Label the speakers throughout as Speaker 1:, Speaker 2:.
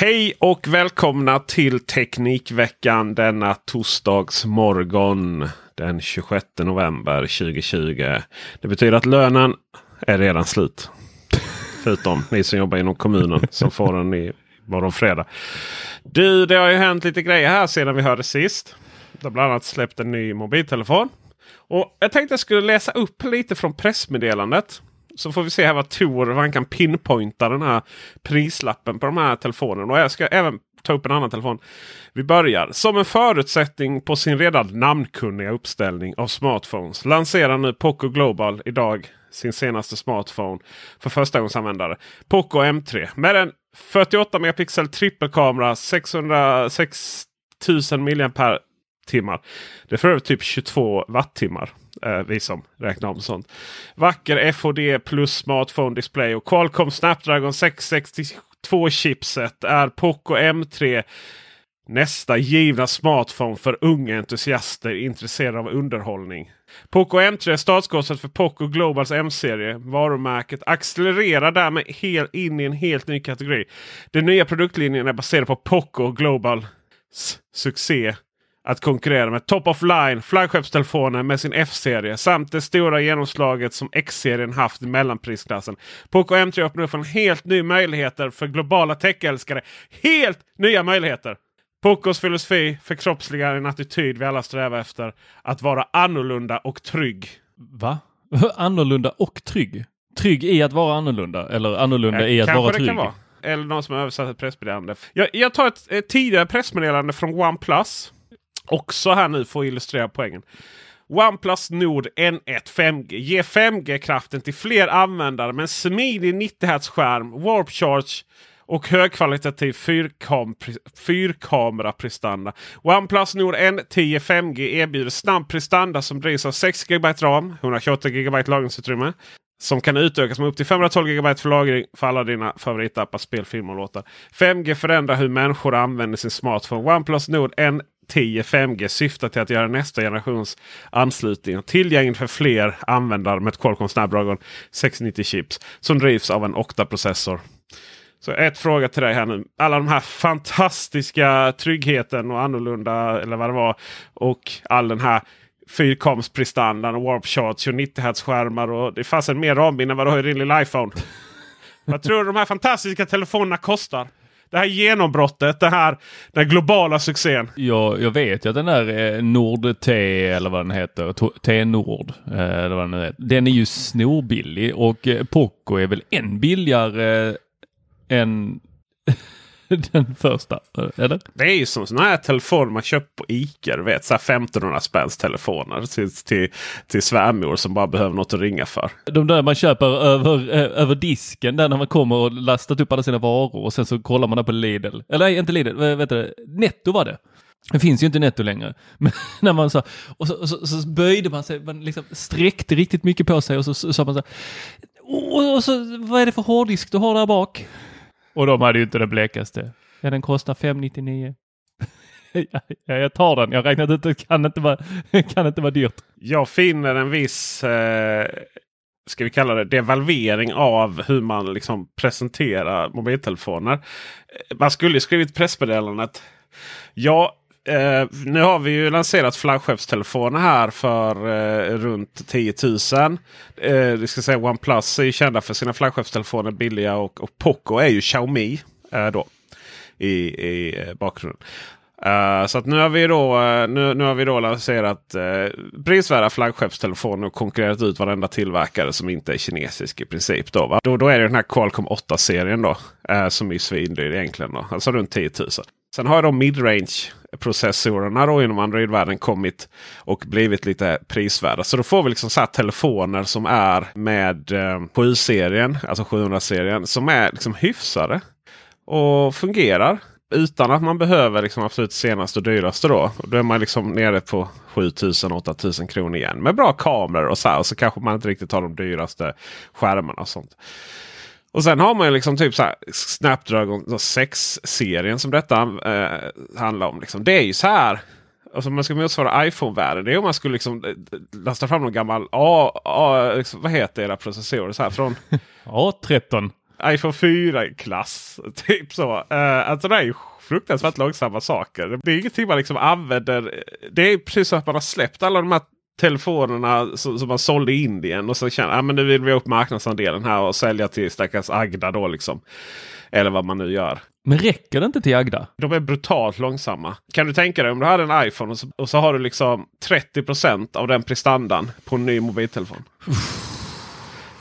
Speaker 1: Hej och välkomna till Teknikveckan denna torsdagsmorgon den 26 november 2020. Det betyder att lönen är redan slut. Förutom ni som jobbar inom kommunen som får den i morgon fredag. Du, det har ju hänt lite grejer här sedan vi hörde sist. Det har bland annat släppt en ny mobiltelefon. Och Jag tänkte jag skulle läsa upp lite från pressmeddelandet. Så får vi se här vad Tor han kan pinpointa den här prislappen på de här telefonerna. Och jag ska även ta upp en annan telefon. Vi börjar. Som en förutsättning på sin redan namnkunniga uppställning av smartphones lanserar nu Poco Global idag sin senaste smartphone för förstagångsanvändare. Poco M3 med en 48 megapixel trippelkamera 606 1000 mAh timmar. Det är för övrigt typ 22 wattimmar. Eh, vi som räknar om sånt. Vacker FHD plus smartphone display och Qualcomm Snapdragon 662 chipset är Poco M3 nästa givna smartphone för unga entusiaster intresserade av underhållning. Poco M3 är startskottet för Poco Globals M-serie. Varumärket accelererar därmed hel, in i en helt ny kategori. Den nya produktlinjen är baserad på Poco Globals succé att konkurrera med top of line flaggskeppstelefonen med sin F-serie samt det stora genomslaget som X-serien haft i mellanprisklassen. Poco M3 öppnar upp för en helt ny möjligheter för globala techälskare. Helt nya möjligheter! Pocos filosofi förkroppsligar en attityd vi alla strävar efter. Att vara annorlunda och trygg.
Speaker 2: Va? annorlunda och trygg? Trygg i att vara annorlunda eller annorlunda
Speaker 1: Eh,
Speaker 2: i att vara
Speaker 1: det
Speaker 2: trygg?
Speaker 1: kan vara. Eller någon som har översatt ett pressmeddelande. Jag, jag tar ett, ett tidigare pressmeddelande från OnePlus. Också här nu för att illustrera poängen. OnePlus Nord N1 5G ger 5G-kraften till fler användare med en smidig 90 Hz-skärm, Warp Charge och högkvalitativ fyrkamera-prestanda. OnePlus Nord N10 5G erbjuder snabb prestanda som drivs av 6 GB ram, 128 GB lagringsutrymme. Som kan utökas med upp till 512 GB för lagring för alla dina favoritappar, spel, film och låtar. 5G förändrar hur människor använder sin smartphone. OnePlus Nord N N10 5G syftar till att göra nästa generations anslutning tillgänglig för fler användare med ett Qualcomm Snapdragon 690 chips som drivs av en Octa-processor. Så ett fråga till dig här nu. Alla de här fantastiska tryggheten och annorlunda eller vad det var. Och all den här fyrkamsprestandan och warp charts och 90 Hz skärmar. Och det fanns en mer rambild än vad du har i din lilla iPhone. vad tror du de här fantastiska telefonerna kostar? Det här genombrottet, det här, den här globala succén.
Speaker 2: Jag, jag vet ju att den där eh, Nord T eller vad den heter, T-Nord, eh, eller vad den, heter, den är ju snorbillig och eh, Poco är väl eh, än billigare än den första, eh, eller?
Speaker 1: Det är ju som sådana här telefoner man köper på Ica. Du vet, så här 1500 spänns telefoner till, till, till svärmor som bara behöver något att ringa för.
Speaker 2: De där man köper över, eh, över disken där när man kommer och lastat upp alla sina varor och sen så kollar man där på Lidl. Eller nej, inte Lidl, vet du, Netto var det. Det finns ju inte Netto längre. Men när man sa, och så, och så, så böjde man sig, man liksom sträckte riktigt mycket på sig och så sa man så här, och, och så, vad är det för hårddisk du har där bak? Och de hade ju inte det blekaste. Ja, den kostar 599. ja, jag tar den. Jag räknat ut att det kan inte vara, kan inte vara dyrt.
Speaker 1: Jag finner en viss, eh, ska vi kalla det, devalvering av hur man liksom presenterar mobiltelefoner. Man skulle skrivit pressmeddelandet. Ja, Eh, nu har vi ju lanserat flaggskeppstelefoner här för eh, runt 10 000. Eh, vi ska säga OnePlus är ju kända för sina flaggskeppstelefoner billiga och, och Poco är ju Xiaomi eh, då i, i eh, bakgrunden. Uh, så att nu har vi då, uh, nu, nu har vi då lanserat uh, prisvärda flaggskeppstelefoner och konkurrerat ut varenda tillverkare som inte är kinesisk i princip. Då, va? Då, då är det den här Qualcomm 8-serien då uh, som är svindyr egentligen. Då. Alltså runt 10 000. Sen har de midrange processorerna då inom Android-världen kommit och blivit lite prisvärda. Så då får vi liksom så telefoner som är med eh, 7-serien, alltså 700-serien, som är liksom hyfsade och fungerar. Utan att man behöver liksom absolut senaste och dyraste då. Då är man liksom nere på 7000-8000 kronor igen. Med bra kameror och så här. Och så kanske man inte riktigt har de dyraste skärmarna och sånt. Och sen har man ju liksom typ så här Snapdragon 6-serien som detta eh, handlar om. Liksom. Det är ju så här. Alltså man ska motsvara iPhone-världen. Det är om man skulle liksom eh, lasta fram någon gammal A, A, liksom, vad heter era processorer? Så här, från
Speaker 2: A13
Speaker 1: iPhone 4-klass. Typ så. Uh, alltså det är ju fruktansvärt långsamma saker. Det är ingenting man liksom använder. Det är precis som att man har släppt alla de här telefonerna som, som man sålde i Indien. Och så känner ah, nu vill vi upp marknadsandelen här och sälja till stackars Agda då liksom. Eller vad man nu gör.
Speaker 2: Men räcker det inte till Agda?
Speaker 1: De är brutalt långsamma. Kan du tänka dig om du hade en iPhone och så, och så har du liksom 30% av den prestandan på en ny mobiltelefon.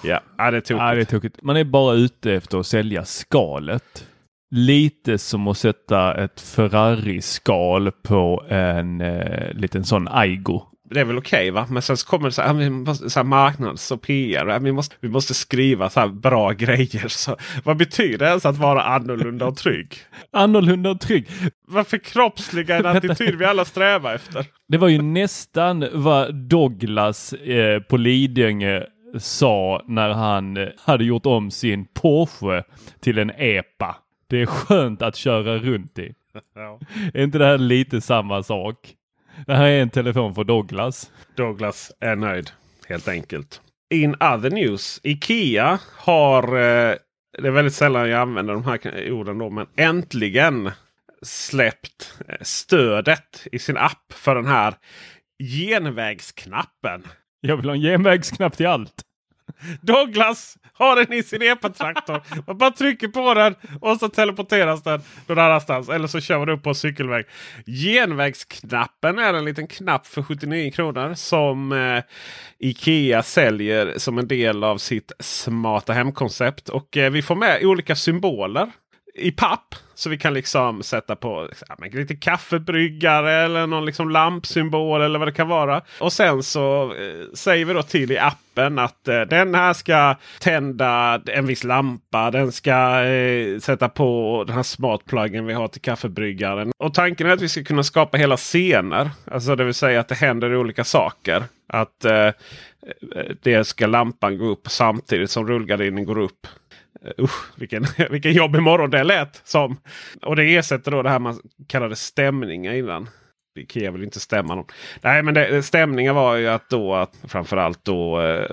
Speaker 1: Ja, ja, det är tokigt.
Speaker 2: Ja, det är tokigt. Man är bara ute efter att sälja skalet. Lite som att sätta ett Ferrari-skal på en eh, liten sån Aigo
Speaker 1: det är väl okej okay, va? Men sen så kommer det så här, vi måste, så här marknads och PR. Vi måste, vi måste skriva så här bra grejer. Så, vad betyder det ens att vara annorlunda och trygg?
Speaker 2: annorlunda och trygg.
Speaker 1: Varför kroppsliga en attityd vi alla strävar efter?
Speaker 2: Det var ju nästan vad Douglas eh, på Lidingö sa när han eh, hade gjort om sin Porsche till en EPA. Det är skönt att köra runt i. Ja. Är inte det här lite samma sak? Det här är en telefon för Douglas.
Speaker 1: Douglas är nöjd helt enkelt. In other news. Ikea har, eh, det är väldigt sällan jag använder de här orden då, men äntligen släppt eh, stödet i sin app för den här genvägsknappen.
Speaker 2: Jag vill ha en genvägsknapp till allt.
Speaker 1: Douglas har den i sin epatraktor. Man bara trycker på den och så teleporteras den någon annanstans. Eller så kör man upp på en cykelväg. Genvägsknappen är en liten knapp för 79 kronor som eh, Ikea säljer som en del av sitt smarta hemkoncept. Och eh, vi får med olika symboler i papp. Så vi kan liksom sätta på ja, lite kaffebryggare eller någon liksom lampsymbol eller vad det kan vara. Och sen så eh, säger vi då till i appen att eh, den här ska tända en viss lampa. Den ska eh, sätta på den här smartpluggen vi har till kaffebryggaren. Och tanken är att vi ska kunna skapa hela scener. Alltså det vill säga att det händer olika saker. Att eh, eh det ska lampan gå upp samtidigt som rullgardinen går upp. Eh, usch, vilken, vilken jobbig morgon det lät som. Och det ersätter då det här man kallade stämningar innan. Ikea vill inte stämma någon. Nej men det, eh, stämningar var ju att då att framförallt då eh,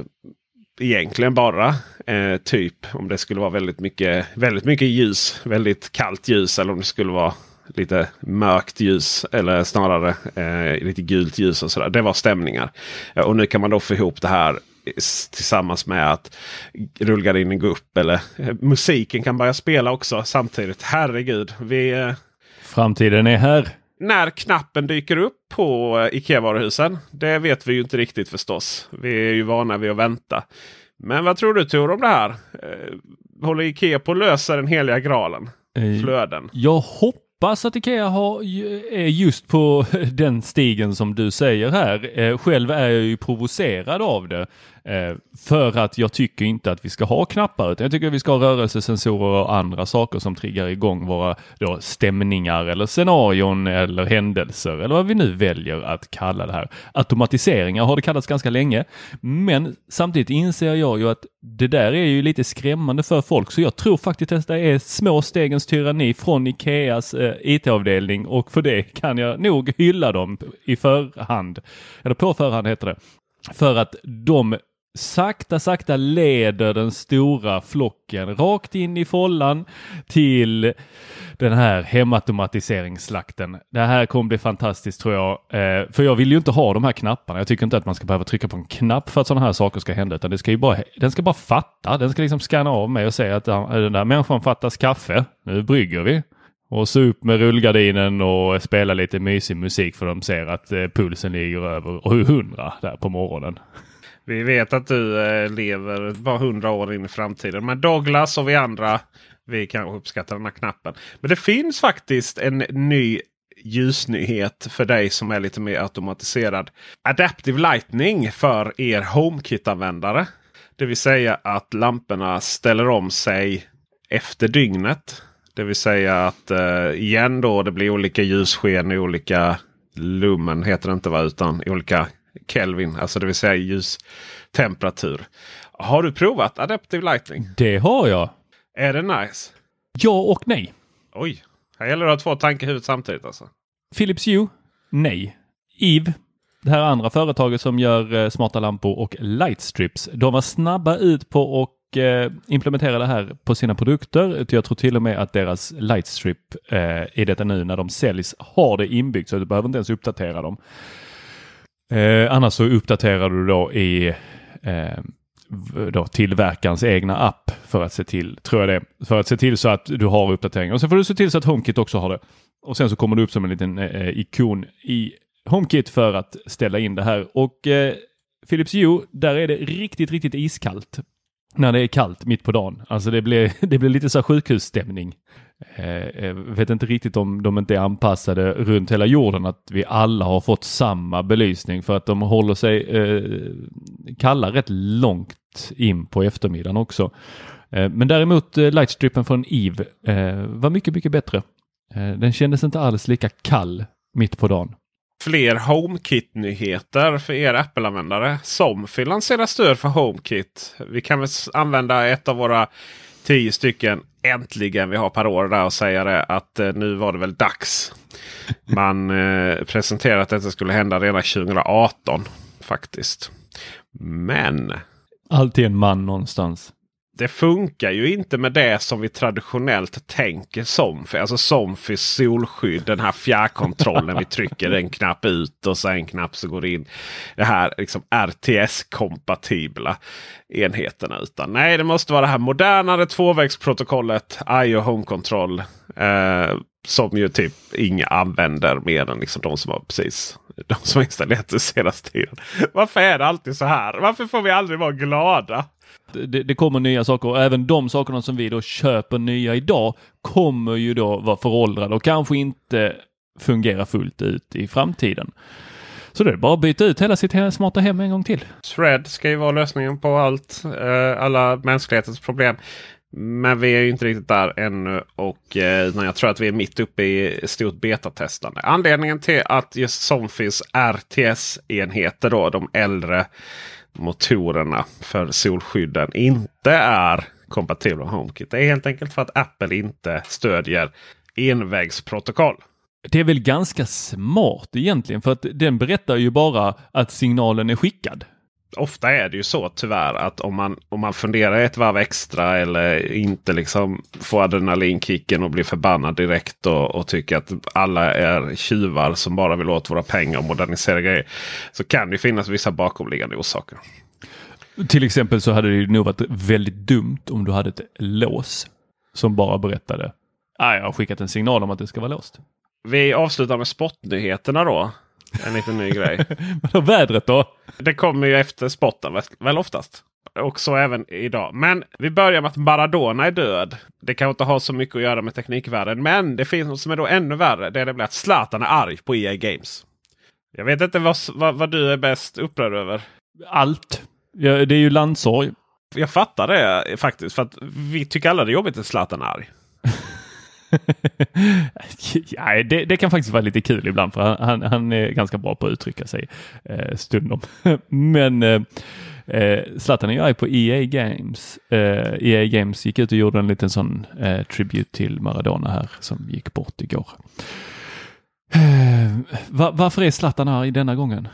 Speaker 1: egentligen bara eh, typ om det skulle vara väldigt mycket, väldigt mycket ljus. Väldigt kallt ljus eller om det skulle vara lite mörkt ljus eller snarare eh, lite gult ljus och sådär. Det var stämningar. Eh, och nu kan man då få ihop det här tillsammans med att rullgardinen går upp. Eller eh, musiken kan börja spela också samtidigt. Herregud. Vi, eh,
Speaker 2: Framtiden är här.
Speaker 1: När knappen dyker upp på eh, Ikea-varuhusen. Det vet vi ju inte riktigt förstås. Vi är ju vana vid att vänta. Men vad tror du Tor om det här? Håller Ikea på att lösa den heliga graalen? Flöden?
Speaker 2: Jag hoppas att Ikea har, är just på den stigen som du säger här. Själv är jag ju provocerad av det. Eh, för att jag tycker inte att vi ska ha knappar utan jag tycker att vi ska ha rörelsesensorer och andra saker som triggar igång våra då, stämningar eller scenarion eller händelser eller vad vi nu väljer att kalla det här. Automatiseringar har det kallats ganska länge. Men samtidigt inser jag ju att det där är ju lite skrämmande för folk så jag tror faktiskt att det är små stegens tyranni från Ikeas eh, IT-avdelning och för det kan jag nog hylla dem i förhand. Eller på förhand heter det. För att de sakta, sakta leder den stora flocken rakt in i follan till den här hemautomatiseringsslakten. Det här kommer bli fantastiskt tror jag. Eh, för jag vill ju inte ha de här knapparna. Jag tycker inte att man ska behöva trycka på en knapp för att sådana här saker ska hända. Utan det ska ju bara, den ska bara fatta. Den ska liksom scanna av mig och säga att den där människan fattas kaffe. Nu brygger vi. Och så upp med rullgardinen och spela lite mysig musik för de ser att eh, pulsen ligger över 100 där på morgonen.
Speaker 1: Vi vet att du eh, lever bara hundra år in i framtiden. Men Douglas och vi andra vi kanske uppskattar den här knappen. Men det finns faktiskt en ny ljusnyhet för dig som är lite mer automatiserad. Adaptive Lightning för er HomeKit-användare. Det vill säga att lamporna ställer om sig efter dygnet. Det vill säga att eh, igen då det blir olika ljussken i olika lumen heter det inte va utan olika Kelvin. Alltså det vill säga ljustemperatur. Har du provat Adaptive Lightning?
Speaker 2: Det har jag.
Speaker 1: Är det nice?
Speaker 2: Ja och nej.
Speaker 1: Oj, här gäller det att ha två tankar i huvudet samtidigt alltså.
Speaker 2: Philips Hue? Nej. Eve? Det här andra företaget som gör eh, smarta lampor och lightstrips. De var snabba ut på att eh, implementera det här på sina produkter. Jag tror till och med att deras lightstrip eh, i detta nu när de säljs har det inbyggt så du behöver inte ens uppdatera dem. Eh, annars så uppdaterar du då i eh, då tillverkarens egna app för att se till, tror jag det, för att se till så att du har uppdateringar. Och sen får du se till så att HomeKit också har det. Och sen så kommer det upp som en liten eh, eh, ikon i HomeKit för att ställa in det här. Och eh, Philips Hue, där är det riktigt, riktigt iskallt. När det är kallt mitt på dagen. Alltså det blir, det blir lite så sjukhusstämning. Eh, eh, vet inte riktigt om de inte är anpassade runt hela jorden att vi alla har fått samma belysning för att de håller sig eh, kalla rätt långt in på eftermiddagen också. Eh, men däremot eh, lightstrippen från Eve eh, var mycket, mycket bättre. Eh, den kändes inte alls lika kall mitt på dagen.
Speaker 1: Fler HomeKit-nyheter för er Apple-användare. Somfy lanserar stöd för HomeKit. Vi kan väl använda ett av våra tio stycken äntligen vi har per år där och säga det att eh, nu var det väl dags. Man eh, presenterade att detta skulle hända redan 2018 faktiskt. Men.
Speaker 2: Alltid en man någonstans
Speaker 1: det funkar ju inte med det som vi traditionellt tänker Somfy. Alltså Somfys solskydd. Den här fjärrkontrollen. vi trycker en knapp ut och sen en knapp så går det in. Det här liksom RTS-kompatibla enheterna. Utan nej, det måste vara det här modernare tvåvägsprotokollet IO Home Control. Eh, som ju typ inga använder mer än liksom de som har precis de som har installerat det senaste tiden. Varför är det alltid så här? Varför får vi aldrig vara glada?
Speaker 2: Det, det, kommer nya saker och även de sakerna som vi då köper nya idag kommer ju då vara föråldrade och kanske inte fungera fullt ut i framtiden. Så det är bara att byta ut hela sitt smarta hem en gång till.
Speaker 1: Thread ska ju vara lösningen på allt, eh, alla mänsklighetens problem. Men vi är ju inte riktigt där ännu och eh, jag tror att vi är mitt uppe i stort betatestande. Anledningen till att just Somfys RTS-enheter, då, de äldre motorerna för solskydden inte är kompatibla med HomeKit. Det är helt enkelt för att Apple inte stödjer envägsprotokoll.
Speaker 2: Det är väl ganska smart egentligen för att den berättar ju bara att signalen är skickad
Speaker 1: ofta är det ju så tyvärr att om man, om man funderar ett varv extra eller inte liksom får adrenalinkicken och blir förbannad direkt och, och tycker att alla är tjuvar som bara vill åt våra pengar och modernisera grejer. Så kan det finnas vissa bakomliggande orsaker.
Speaker 2: Till exempel så hade det nog varit väldigt dumt om du hade ett lås som bara berättade. Ah, jag har skickat en signal om att det ska vara låst.
Speaker 1: Vi avslutar med sportnyheterna då. En liten ny grej.
Speaker 2: Vadå vädret då?
Speaker 1: Det kommer ju efter spotten väl oftast. Och så även idag. Men vi börjar med att Maradona är död. Det kan inte ha så mycket att göra med teknikvärlden. Men det finns något som är då ännu värre. Det är det att Zlatan är arg på EA Games. Jag vet inte vad, vad, vad du är bäst upprörd över.
Speaker 2: Allt. Ja, det är ju landsorg.
Speaker 1: Jag fattar det faktiskt. För att vi tycker alla det är jobbigt att Zlatan är arg.
Speaker 2: ja, det, det, kan faktiskt vara lite kul ibland för han, han är ganska bra på att uttrycka sig eh, stundom. Men eh, eh, Zlatan är ju arg på EA Games. Eh, EA Games gick ut och gjorde en liten sån eh, tribute till Maradona här som gick bort igår. Eh, va, varför är Zlatan arg denna gången?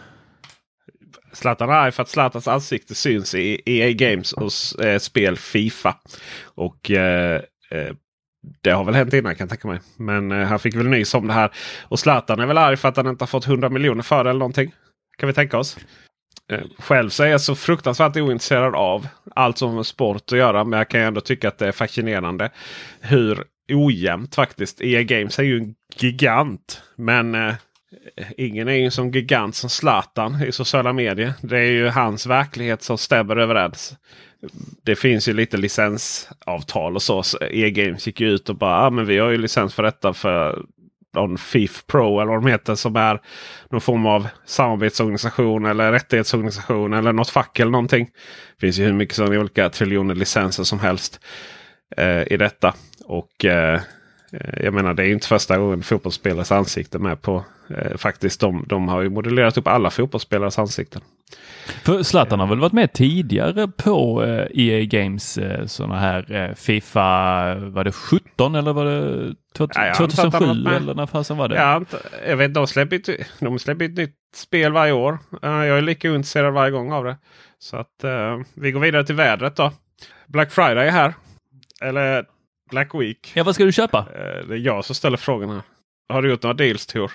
Speaker 1: Zlatan är arg för att Zlatans ansikte syns i EA Games eh, och eh, spel Fifa. Och eh, det har väl hänt innan kan jag tänka mig. Men eh, han fick väl nys om det här. Och Zlatan är väl arg för att han inte har fått 100 miljoner för det eller någonting. Kan vi tänka oss. Eh, själv så är jag så fruktansvärt ointresserad av allt som har sport att göra. Men jag kan ändå tycka att det är fascinerande hur ojämnt faktiskt. EA Games är ju en gigant. Men eh, ingen är ju som gigant som Zlatan i sociala medier. Det är ju hans verklighet som stämmer överens. Det finns ju lite licensavtal och så. E-games gick ju ut och bara ah, men vi har ju licens för detta för någon FIF Pro eller vad de heter som är någon form av samarbetsorganisation eller rättighetsorganisation eller något fack eller någonting. Det finns ju hur mycket som olika triljoner licenser som helst eh, i detta. Och eh, jag menar det är inte första gången fotbollsspelares ansikte med på. Eh, faktiskt de, de har ju modellerat upp alla fotbollsspelares ansikten.
Speaker 2: För Zlatan har väl varit med tidigare på eh, EA Games eh, sådana här eh, Fifa, var det 17 eller var det 2007 ja, eller när fasen var det?
Speaker 1: Ja, jag vet, de släpper, ett, de släpper ett nytt spel varje år. Jag är lika intresserad varje gång av det. Så att vi går vidare till vädret då. Black Friday är här. Eller Black Week.
Speaker 2: Ja, vad ska du köpa?
Speaker 1: Uh, det är jag som ställer frågorna. Har du gjort några deals Tor?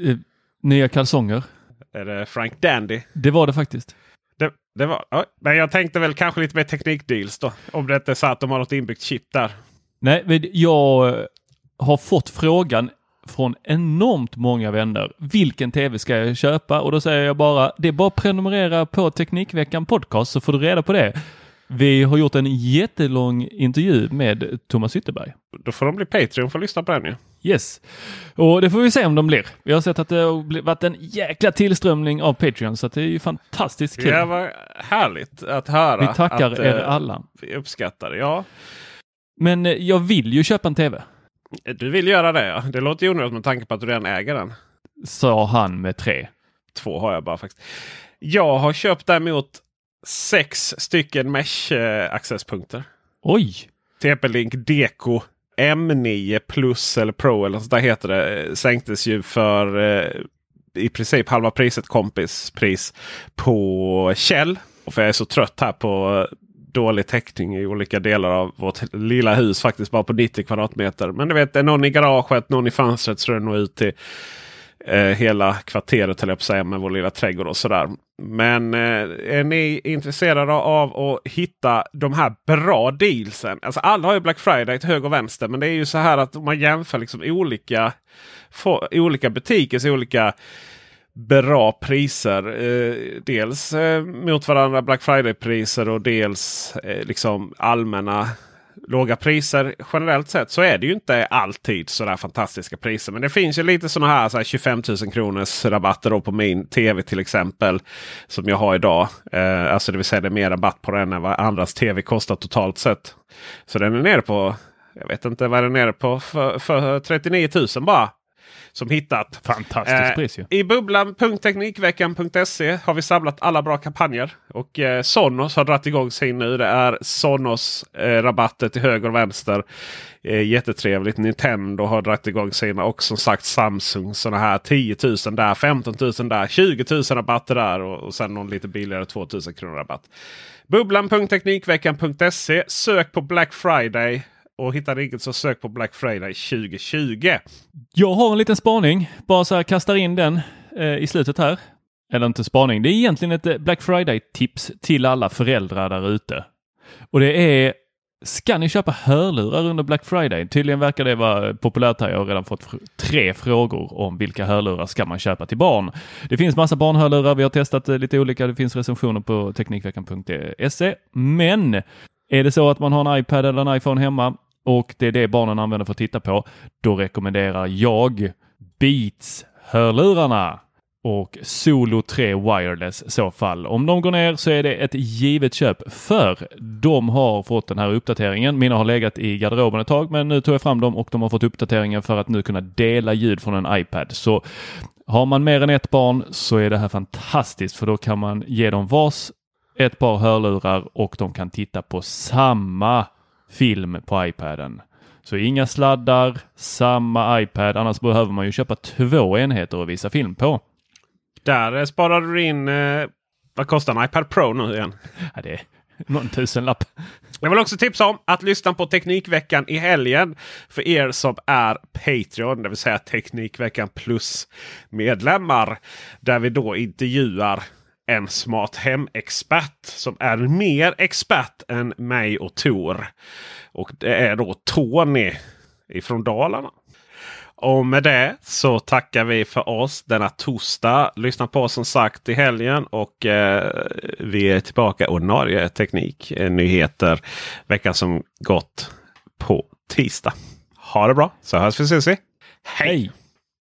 Speaker 2: Uh, nya kalsonger.
Speaker 1: Är det Frank Dandy?
Speaker 2: Det var det faktiskt.
Speaker 1: Det, det var, ja, men jag tänkte väl kanske lite mer teknikdeals då. Om det inte är så att de har något inbyggt chip där.
Speaker 2: Nej, jag eh, har fått frågan från enormt många vänner. Vilken tv ska jag köpa? Och då säger jag bara, det är bara att prenumerera på Teknikveckan Podcast så får du reda på det. Vi har gjort en jättelång intervju med Thomas Ytterberg.
Speaker 1: Då får de bli Patreon för att lyssna på den ju.
Speaker 2: Yes, och det får vi se om de blir. Vi har sett att det har varit en jäkla tillströmning av Patreon så det är ju fantastiskt kul.
Speaker 1: Det var härligt att höra.
Speaker 2: Vi tackar
Speaker 1: att,
Speaker 2: er alla.
Speaker 1: Vi uppskattar det, ja.
Speaker 2: Men eh, jag vill ju köpa en tv.
Speaker 1: Du vill göra det ja. Det låter ju onödigt med tanke på att du redan äger den.
Speaker 2: Sa han med tre.
Speaker 1: Två har jag bara faktiskt. Jag har köpt däremot sex stycken mesh-accesspunkter.
Speaker 2: Oj!
Speaker 1: TP-Link Deco M9 Plus eller Pro eller så där heter det. Sänktes ju för eh, i princip halva priset kompispris på Kjell. Och för jag är så trött här på dålig täckning i olika delar av vårt lilla hus. Faktiskt bara på 90 kvadratmeter. Men du vet, är någon i garaget, någon i fönstret så är det nog ut till eh, hela kvarteret höll jag på att säga med vår lilla trädgård och sådär. Men eh, är ni intresserade av att hitta de här bra dealsen? Alltså alla har ju Black Friday till höger och vänster. Men det är ju så här att om man jämför liksom olika, for, olika butikers olika bra priser. Eh, dels eh, mot varandra Black Friday-priser och dels eh, liksom allmänna låga priser generellt sett så är det ju inte alltid sådär fantastiska priser. Men det finns ju lite sådana här, så här 25 000 kronors rabatter då på min tv till exempel. Som jag har idag. Eh, alltså det vill säga det är mer rabatt på den än vad andras tv kostar totalt sett. Så den är nere på, jag vet inte vad den är nere på, för, för 39 000 bara som hittat.
Speaker 2: Fantastiskt eh, pris ju.
Speaker 1: I bubblan.teknikveckan.se har vi samlat alla bra kampanjer. Och eh, Sonos har dragit igång sin nu. Det är Sonos eh, till höger och vänster. Eh, jättetrevligt. Nintendo har dragit igång sina. Och som sagt Samsung sådana här 10 000 där, 15 000 där, 20 000 rabatter där och, och sen någon lite billigare 2 000 kronor rabatt. Bubblan.teknikveckan.se. Sök på Black Friday och hittar inget så sök på Black Friday 2020.
Speaker 2: Jag har en liten spaning. Bara så här kastar in den eh, i slutet här. Eller inte spaning. Det är egentligen ett eh, Black Friday-tips till alla föräldrar där ute. Och det är Ska ni köpa hörlurar under Black Friday? Tydligen verkar det vara populärt här. Jag har redan fått tre frågor om vilka hörlurar ska man köpa till barn. Det finns massa barnhörlurar. Vi har testat eh, lite olika. Det finns recensioner på Teknikveckan.se. Eh, Men är det så att man har en iPad eller en iPhone hemma och det är det barnen använder för att titta på, då rekommenderar jag Beats hörlurarna och Solo 3 Wireless i så fall. Om de går ner så är det ett givet köp för de har fått den här uppdateringen. Mina har legat i garderoben ett tag men nu tog jag fram dem och de har fått uppdateringen för att nu kunna dela ljud från en iPad. Så har man mer än ett barn så är det här fantastiskt för då kan man ge dem vars ett par hörlurar och de kan titta på samma film på iPaden. Så inga sladdar, samma iPad. Annars behöver man ju köpa två enheter att visa film på.
Speaker 1: Där sparar du in eh, Vad kostar en iPad Pro nu igen?
Speaker 2: Ja, det är någon tusenlapp.
Speaker 1: Jag vill också tipsa om att lyssna på Teknikveckan i helgen. För er som är Patreon, det vill säga Teknikveckan plus medlemmar. Där vi då intervjuar en smart hem-expert som är mer expert än mig och Tor. Och det är då Tony ifrån Dalarna. Och med det så tackar vi för oss denna torsdag. Lyssna på oss som sagt i helgen och eh, vi är tillbaka ordinarie tekniknyheter veckan som gått på tisdag. Ha det bra så hörs vi ses vi. Hej!
Speaker 2: Hej!